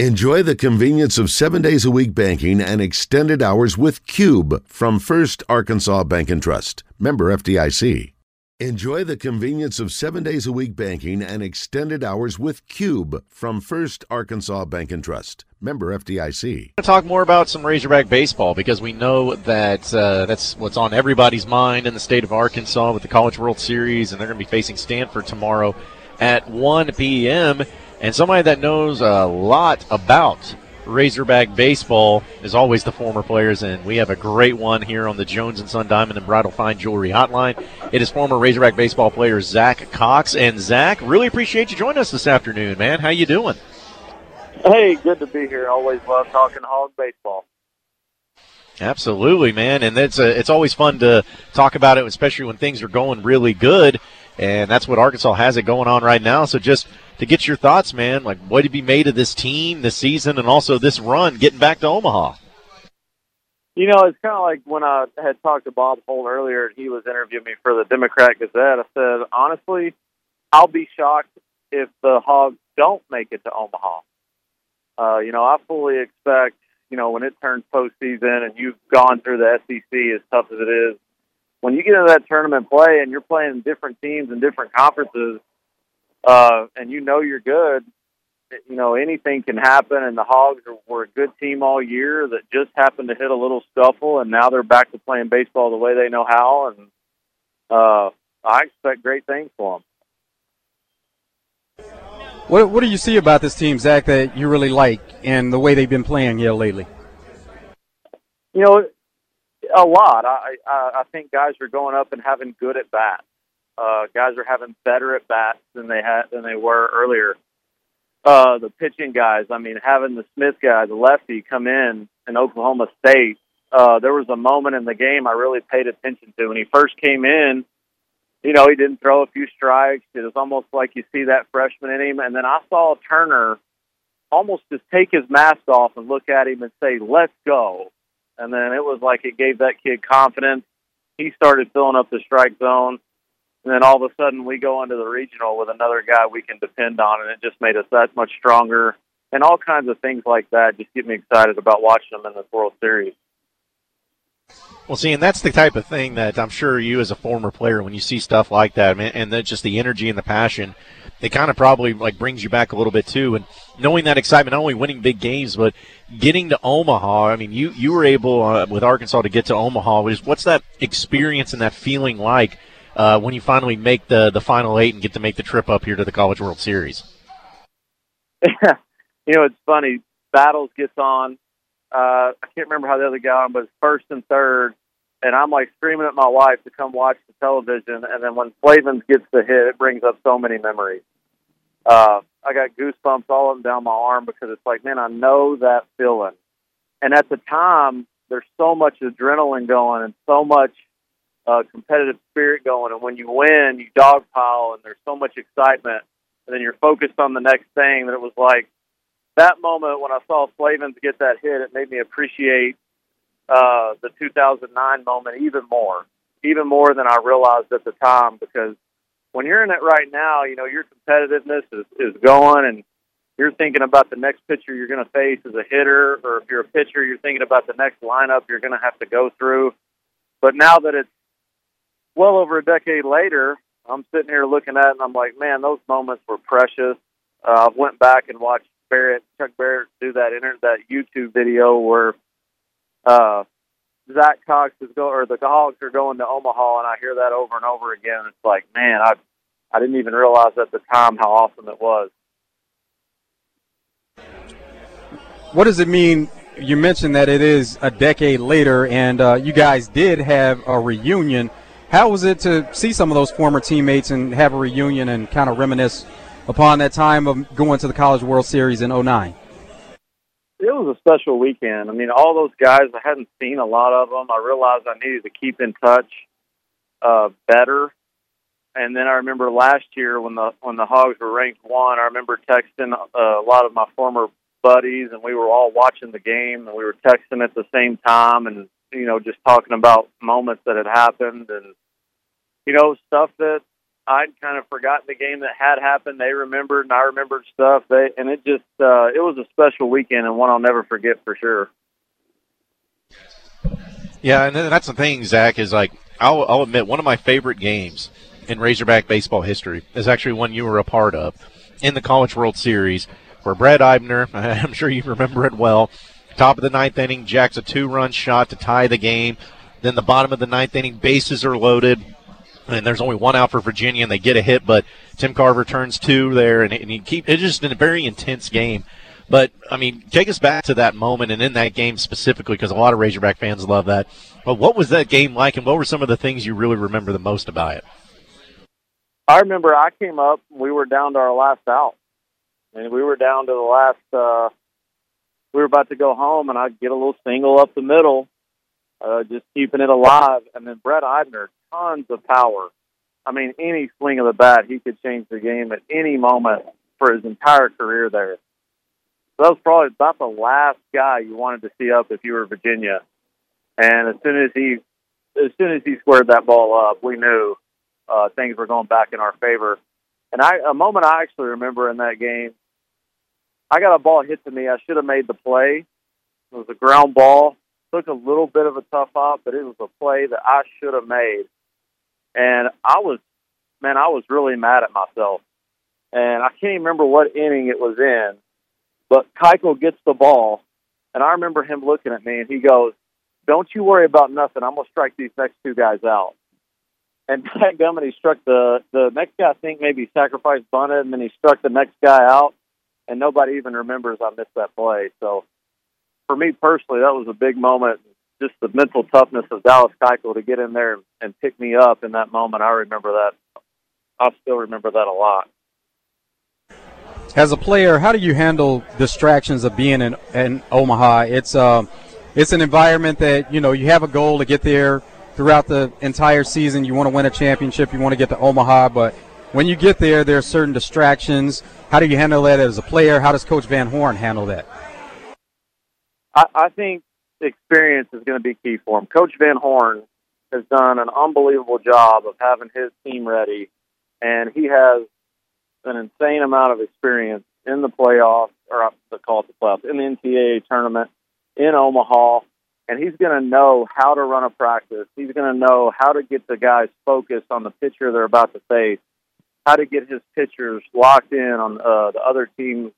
Enjoy the convenience of seven days a week banking and extended hours with Cube from First Arkansas Bank and Trust. Member FDIC. Enjoy the convenience of seven days a week banking and extended hours with Cube from First Arkansas Bank and Trust. Member FDIC. to talk more about some Razorback baseball because we know that uh, that's what's on everybody's mind in the state of Arkansas with the College World Series, and they're going to be facing Stanford tomorrow at 1 p.m. And somebody that knows a lot about Razorback baseball is always the former players, and we have a great one here on the Jones and Son Diamond and Bridal Fine Jewelry Hotline. It is former Razorback baseball player Zack Cox, and Zack, really appreciate you joining us this afternoon, man. How you doing? Hey, good to be here. Always love talking hog baseball. Absolutely, man, and it's a, it's always fun to talk about it, especially when things are going really good, and that's what Arkansas has it going on right now. So just to get your thoughts, man, like what did you made of this team this season, and also this run getting back to Omaha? You know, it's kind of like when I had talked to Bob Holt earlier, and he was interviewing me for the Democrat Gazette. I said, honestly, I'll be shocked if the Hogs don't make it to Omaha. Uh, you know, I fully expect, you know, when it turns postseason and you've gone through the SEC as tough as it is, when you get into that tournament play and you're playing different teams and different conferences, uh, and you know you're good, you know anything can happen. And the Hogs are, were a good team all year that just happened to hit a little scuffle, and now they're back to playing baseball the way they know how. And uh, I expect great things for them. What, what do you see about this team, Zack, that you really like and the way they've been playing here lately? You know, a lot. I, I think guys are going up and having good at bats. Uh, guys are having better at bats than they had than they were earlier. Uh, the pitching guys. I mean, having the Smith guy, the lefty, come in in Oklahoma State. Uh, there was a moment in the game I really paid attention to when he first came in. You know, he didn't throw a few strikes. It was almost like you see that freshman in him, and then I saw Turner almost just take his mask off and look at him and say, "Let's go." And then it was like it gave that kid confidence. He started filling up the strike zone. And then all of a sudden we go into the regional with another guy we can depend on, and it just made us that much stronger. And all kinds of things like that just get me excited about watching them in the World Series. Well, see, and that's the type of thing that I'm sure you, as a former player, when you see stuff like that, and then just the energy and the passion, it kind of probably like brings you back a little bit too. And knowing that excitement, not only winning big games, but getting to Omaha. I mean, you you were able uh, with Arkansas to get to Omaha. What's that experience and that feeling like uh, when you finally make the the final eight and get to make the trip up here to the College World Series? you know, it's funny. Battles gets on uh, I can't remember how the other guy, but first and third, and I'm like screaming at my wife to come watch the television. And then when Slavens gets the hit, it brings up so many memories. Uh, I got goosebumps all up and down my arm because it's like, man, I know that feeling. And at the time, there's so much adrenaline going and so much uh, competitive spirit going. And when you win, you dogpile, and there's so much excitement. And then you're focused on the next thing that it was like, that moment when I saw Slavens get that hit, it made me appreciate uh, the 2009 moment even more, even more than I realized at the time. Because when you're in it right now, you know your competitiveness is, is going, and you're thinking about the next pitcher you're going to face as a hitter, or if you're a pitcher, you're thinking about the next lineup you're going to have to go through. But now that it's well over a decade later, I'm sitting here looking at it, and I'm like, man, those moments were precious. Uh, I went back and watched Barrett, Chuck Barrett, do that inter- that YouTube video where uh, Zack Cox is go or the Hogs are going to Omaha, and I hear that over and over again. It's like, man, I I didn't even realize at the time how awesome it was. What does it mean? You mentioned that it is a decade later, and uh, you guys did have a reunion. How was it to see some of those former teammates and have a reunion and kind of reminisce upon that time of going to the College World Series in 09? It was a special weekend. I mean, all those guys, I hadn't seen a lot of them. I realized I needed to keep in touch uh, better. And then I remember last year when the when the Hogs were ranked one, I remember texting uh, a lot of my former buddies, and we were all watching the game, and we were texting at the same time, and you know, just talking about moments that had happened, and you know, stuff that I'd kind of forgotten the game that had happened. They remembered, and I remembered stuff. They and it just uh, it was a special weekend and one I'll never forget for sure. Yeah, and that's the thing, Zack. Is like I'll, I'll admit one of my favorite games in Razorback baseball history is actually one you were a part of in the College World Series, where Brett Eibner, I'm sure you remember it well, top of the ninth inning, jacks a two-run shot to tie the game. Then the bottom of the ninth inning, bases are loaded, and there's only one out for Virginia, and they get a hit, but Tim Carver turns two there, and, and you keep it's just a very intense game. But I mean, take us back to that moment and in that game specifically, because a lot of Razorback fans love that. But what was that game like, and what were some of the things you really remember the most about it? I remember I came up, we were down to our last out, and we were down to the last. uh We were about to go home, and I'd get a little single up the middle, uh, just keeping it alive. And then Brett Eibner, tons of power. I mean, any swing of the bat, he could change the game at any moment for his entire career there. So that was probably about the last guy you wanted to see up if you were Virginia. And as soon as he, as soon as he squared that ball up, we knew uh, things were going back in our favor. And I, a moment I actually remember in that game, I got a ball hit to me. I should have made the play. It was a ground ball. Took a little bit of a tough op, but it was a play that I should have made. And I was, man, I was really mad at myself. And I can't even remember what inning it was in, but Keuchel gets the ball, and I remember him looking at me, and he goes, "Don't you worry about nothing. I'm gonna strike these next two guys out." And Pat Gummity struck the the next guy. I think maybe sacrificed bunted, and then he struck the next guy out, and nobody even remembers I missed that play. So, for me personally, that was a big moment. Just the mental toughness of Dallas Keuchel to get in there and pick me up in that moment. I remember that. I still remember that a lot as a player, how do you handle distractions of being in, in Omaha? It's uh, it's an environment that you know you have a goal to get there throughout the entire season. You want to win a championship. You want to get to Omaha, but when you get there, there are certain distractions. How do you handle that as a player? How does Coach Van Horn handle that? I, I think experience is going to be key for him. Coach Van Horn has done an unbelievable job of having his team ready, and he has an insane amount of experience in the playoffs, or the call it the playoffs, in the NCAA tournament in Omaha, and he's going to know how to run a practice. He's going to know how to get the guys focused on the pitcher they're about to face, how to get his pitchers locked in on uh, the other team,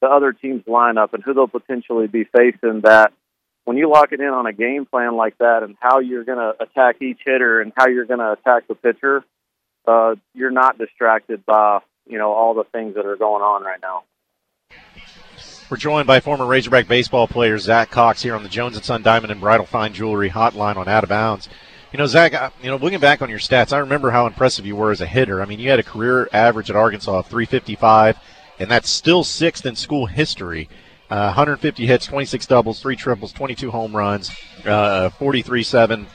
the other team's lineup, and who they'll potentially be facing. That when you lock it in on a game plan like that, and how you're going to attack each hitter and how you're going to attack the pitcher, uh, you're not distracted by you know all the things that are going on right now. We're joined by former Razorback baseball player Zack Cox here on the Jones and Son Diamond and Bridal Fine Jewelry Hotline on Out of Bounds. You know, Zack, you know, looking back on your stats, I remember how impressive you were as a hitter. I mean, you had a career average at Arkansas of 355, and that's still sixth in school history. Uh, 150 hits, 26 doubles, three triples, 22 home runs, uh, 43-7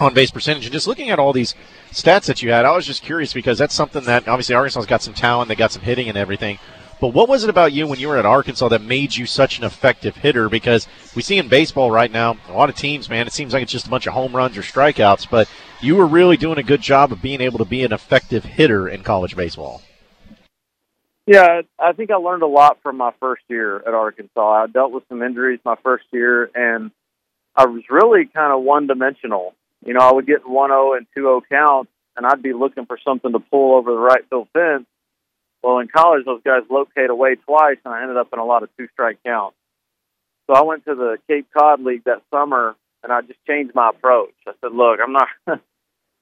on base percentage. And just looking at all these stats that you had, I was just curious because that's something that obviously Arkansas's got some talent, they got some hitting and everything. But what was it about you when you were at Arkansas that made you such an effective hitter? Because we see in baseball right now, a lot of teams, man, it seems like it's just a bunch of home runs or strikeouts, but you were really doing a good job of being able to be an effective hitter in college baseball. Yeah, I think I learned a lot from my first year at Arkansas. I dealt with some injuries my first year, and I was really kind of one dimensional you know, I would get 1 0 and 2 0 counts, and I'd be looking for something to pull over the right field fence. Well, in college, those guys locate away twice, and I ended up in a lot of two strike counts. So I went to the Cape Cod League that summer, and I just changed my approach. I said, "Look, I'm not,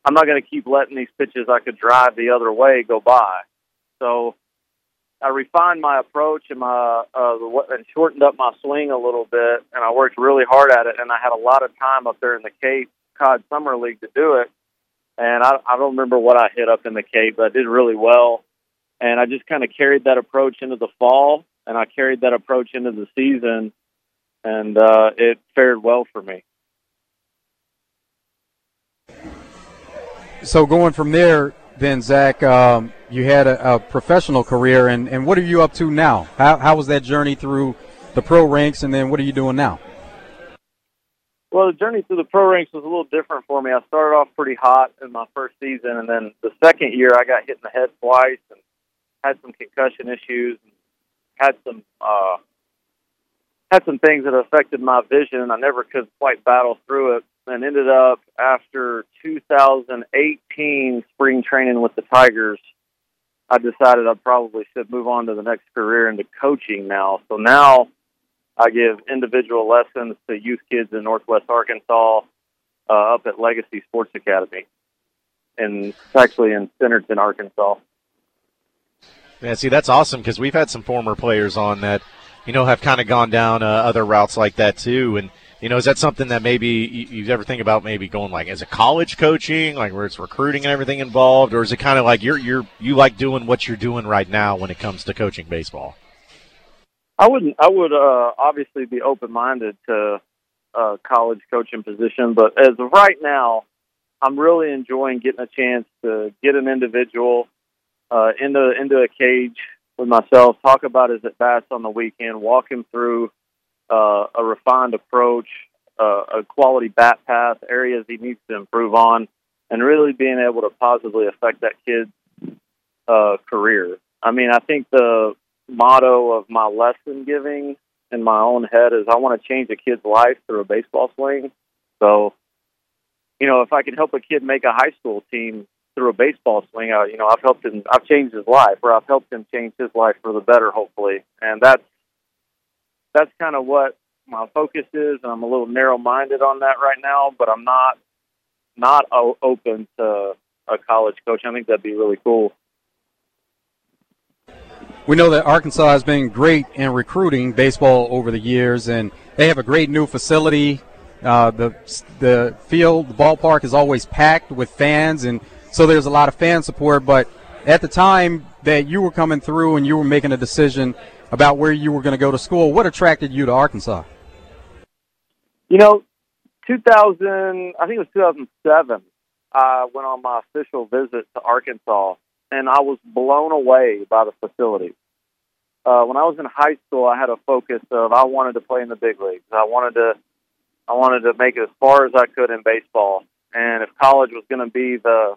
I'm not going to keep letting these pitches I could drive the other way go by." So I refined my approach and my uh, and shortened up my swing a little bit, and I worked really hard at it. And I had a lot of time up there in the Cape Cod Summer League to do it. And I, I don't remember what I hit up in the Cape, but I did really well. And I just kind of carried that approach into the fall, and I carried that approach into the season, and uh, it fared well for me. So going from there, then Zack, um, you had a, a, professional career, and, and what are you up to now? How, how was that journey through the pro ranks, and then what are you doing now? Well, the journey through the pro ranks was a little different for me. I started off pretty hot in my first season, and then the second year I got hit in the head twice and had some concussion issues, and had some uh, had some things that affected my vision. I never could quite battle through it, and ended up after 2018 spring training with the Tigers. I decided I'd probably should move on to the next career into coaching now. So now I give individual lessons to youth kids in Northwest Arkansas uh, up at Legacy Sports Academy, and it's actually in Centerton, Arkansas. Yeah, see, that's awesome because we've had some former players on that, you know, have kind of gone down uh, other routes like that too. And you know, is that something that maybe you, you ever think about maybe going like as a college coaching, like where it's recruiting and everything involved, or is it kind of like you're you're you like doing what you're doing right now when it comes to coaching baseball? I wouldn't. I would uh, obviously be open minded to a college coaching position, but as of right now, I'm really enjoying getting a chance to get an individual uh, into into a cage with myself, talk about his at bats on the weekend, walk him through uh, a refined approach, uh, a quality bat path, areas he needs to improve on, and really being able to positively affect that kid's uh, career. I mean, I think the motto of my lesson giving in my own head is I want to change a kid's life through a baseball swing. So, you know, if I can help a kid make a high school team through a baseball swing, I, you know, I've helped him, I've changed his life, or I've helped him change his life for the better, hopefully. And that's that's kind of what my focus is, and I'm a little narrow-minded on that right now. But I'm not not open to a college coach. I think that'd be really cool. We know that Arkansas has been great in recruiting baseball over the years, and they have a great new facility. Uh, the the field, the ballpark is always packed with fans, and so there's a lot of fan support. But at the time that you were coming through and you were making a decision about where you were going to go to school, what attracted you to Arkansas? You know, 2000, I think it was 2007. I went on my official visit to Arkansas and I was blown away by the facilities. Uh, when I was in high school, I had a focus of I wanted to play in the big leagues. I wanted to, I wanted to make it as far as I could in baseball. And if college was going to be the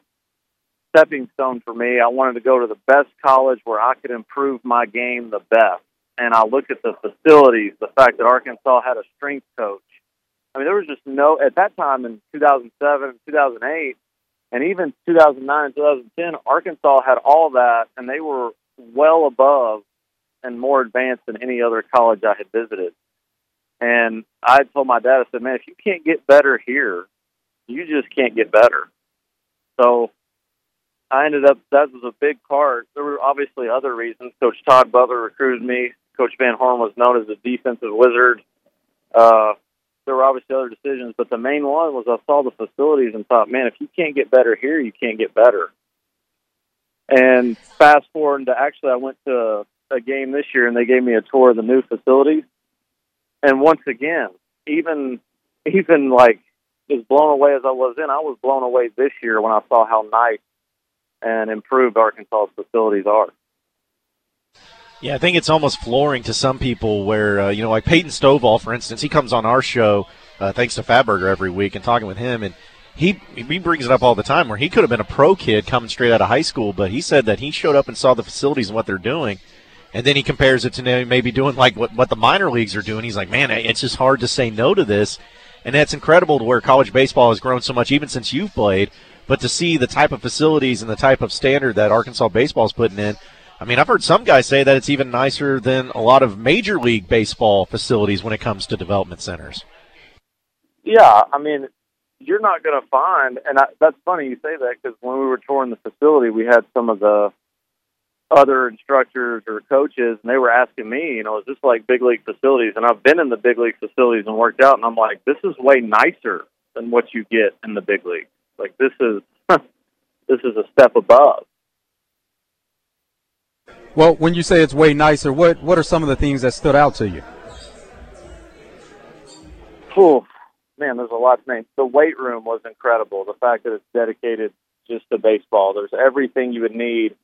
stepping stone for me, I wanted to go to the best college where I could improve my game the best. And I looked at the facilities, the fact that Arkansas had a strength coach. I mean, there was just no at that time in 2007, 2008 and even 2009 and 2010, Arkansas had all that, and they were well above and more advanced than any other college I had visited. And I told my dad, I said, man, if you can't get better here, you just can't get better. So I ended up, that was a big part. There were obviously other reasons. Coach Todd Butler recruited me. Coach Van Horn was known as a defensive wizard. Uh, there were obviously other decisions, but the main one was I saw the facilities and thought, man, if you can't get better here, you can't get better. And fast forward to actually, I went to a game this year and they gave me a tour of the new facilities. And once again, even even like as blown away as I was then, I was blown away this year when I saw how nice and improved Arkansas's facilities are. Yeah, I think it's almost flooring to some people where, uh, you know, like Peyton Stovall, for instance, he comes on our show, uh, thanks to Fatburger every week, and talking with him, and he he brings it up all the time where he could have been a pro kid coming straight out of high school, but he said that he showed up and saw the facilities and what they're doing, and then he compares it to maybe doing like what, what the minor leagues are doing. He's like, man, it's just hard to say no to this, and that's incredible to where college baseball has grown so much even since you've played, but to see the type of facilities and the type of standard that Arkansas baseball is putting in – I mean, I've heard some guys say that it's even nicer than a lot of Major League Baseball facilities when it comes to development centers. Yeah, I mean, you're not going to find, and I, that's funny you say that because when we were touring the facility, we had some of the other instructors or coaches, and they were asking me, you know, is this like big league facilities? And I've been in the big league facilities and worked out, and I'm like, this is way nicer than what you get in the big league. Like this is this is a step above. Well, when you say it's way nicer, what what are some of the things that stood out to you? Oh, man, there's a lot to name. The weight room was incredible. The fact that it's dedicated just to baseball. There's everything you would need,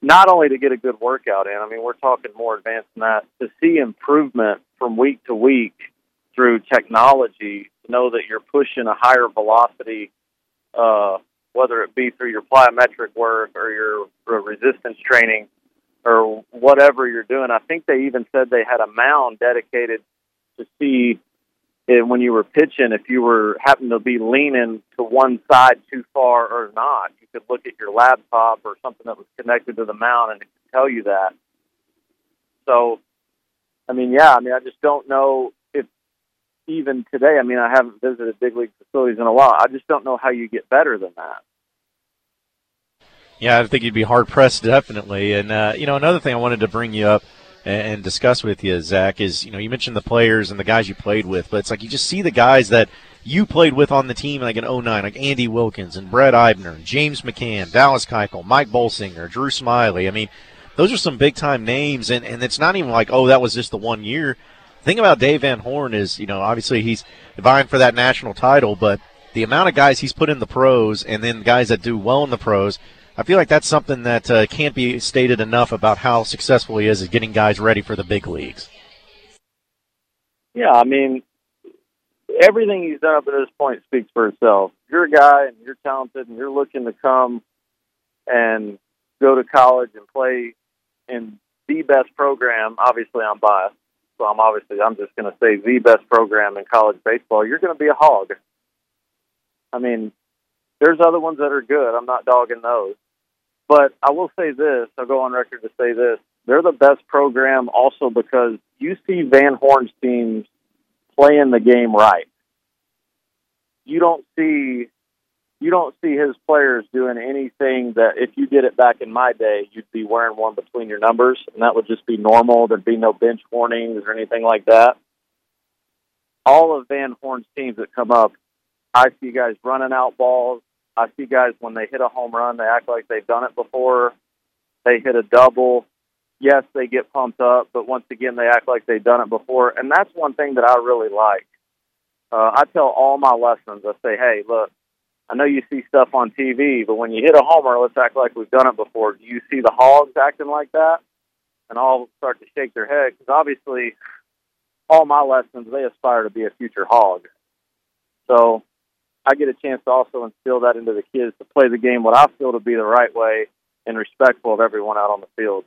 not only to get a good workout in. I mean, we're talking more advanced than that. To see improvement from week to week through technology, to know that you're pushing a higher velocity, uh, whether it be through your plyometric work or your resistance training or whatever you're doing. I think they even said they had a mound dedicated to see when you were pitching, if you were happened to be leaning to one side too far or not, you could look at your laptop or something that was connected to the mound and it could tell you that. So, I mean, yeah, I mean, I just don't know even today, I mean, I haven't visited big league facilities in a while. I just don't know how you get better than that. Yeah, I think you'd be hard pressed, definitely. And, uh, you know, another thing I wanted to bring you up and discuss with you, Zack, is you know you mentioned the players and the guys you played with, but it's like you just see the guys that you played with on the team like in 09, like Andy Wilkins and Brett Eibner, James McCann, Dallas Keuchel, Mike Bolsinger, Drew Smyly. I mean, those are some big time names, and, and it's not even like, oh, that was just the one year. Thing about Dave Van Horn is, you know, obviously he's vying for that national title, but the amount of guys he's put in the pros and then guys that do well in the pros – I feel like that's something that uh, can't be stated enough about how successful he is at getting guys ready for the big leagues. Yeah, I mean, everything he's done up to this point speaks for itself. You're a guy and you're talented and you're looking to come and go to college and play in the best program. Obviously, I'm biased, so I'm obviously I'm just going to say the best program in college baseball. You're going to be a hog. I mean, there's other ones that are good. I'm not dogging those. But I will say this, I'll go on record to say this. They're the best program also because you see Van Horn's teams playing the game right. You don't see you don't see his players doing anything that if you did it back in my day, you'd be wearing one between your numbers, and that would just be normal. There'd be no bench warnings or anything like that. All of Van Horn's teams that come up, I see guys running out balls. I see guys when they hit a home run, they act like they've done it before. They hit a double. Yes, they get pumped up, but once again, they act like they've done it before. And that's one thing that I really like. Uh, I tell all my lessons, I say, hey, look, I know you see stuff on TV, but when you hit a homer, let's act like we've done it before. Do you see the hogs acting like that? And all start to shake their head because obviously, all my lessons they aspire to be a future hog. So I get a chance to also instill that into the kids to play the game what I feel to be the right way and respectful of everyone out on the field.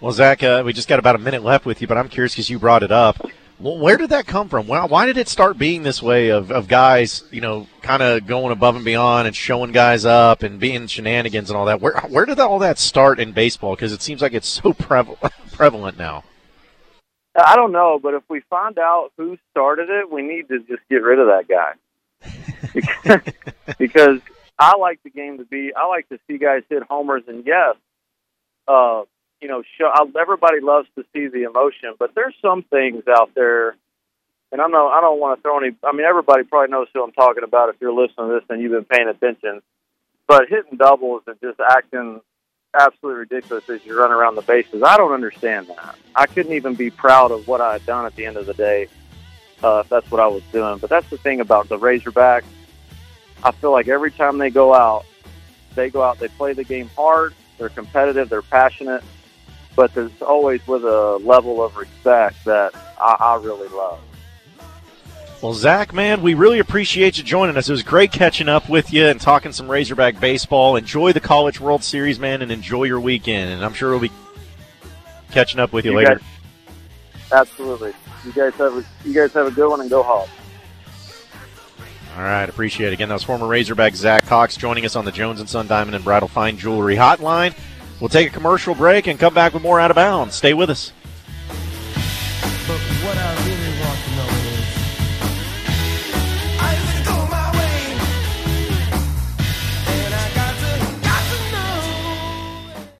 Well, Zack, uh, we just got about a minute left with you, but I'm curious because you brought it up. Well, where did that come from? Why, why did it start being this way of, of guys, you know, kind of going above and beyond and showing guys up and being shenanigans and all that? Where where did all that start in baseball? Because it seems like it's so prevalent prevalent now. I don't know, but if we find out who started it, we need to just get rid of that guy. because I like the game to be. I like to see guys hit homers, and yes, uh, you know, show, everybody loves to see the emotion, but there's some things out there, and I know I don't want to throw any. I mean, everybody probably knows who I'm talking about. If you're listening to this and you've been paying attention, but hitting doubles and just acting absolutely ridiculous as you run around the bases, I don't understand that. I couldn't even be proud of what I had done at the end of the day uh, if that's what I was doing. But that's the thing about the Razorbacks. I feel like every time they go out, they go out, they play the game hard, they're competitive, they're passionate, but there's always with a level of respect that I, I really love. Well, Zack, man, we really appreciate you joining us. It was great catching up with you and talking some Razorback baseball. Enjoy the College World Series, man, and enjoy your weekend. And I'm sure we'll be catching up with you, you later. Guys, absolutely. You guys have a, you guys have a good one and go Hogs. All right, appreciate it. Again, that was former Razorback Zack Cox joining us on the Jones and Son Diamond and Bridal Fine Jewelry Hotline. We'll take a commercial break and come back with more out of bounds. Stay with us.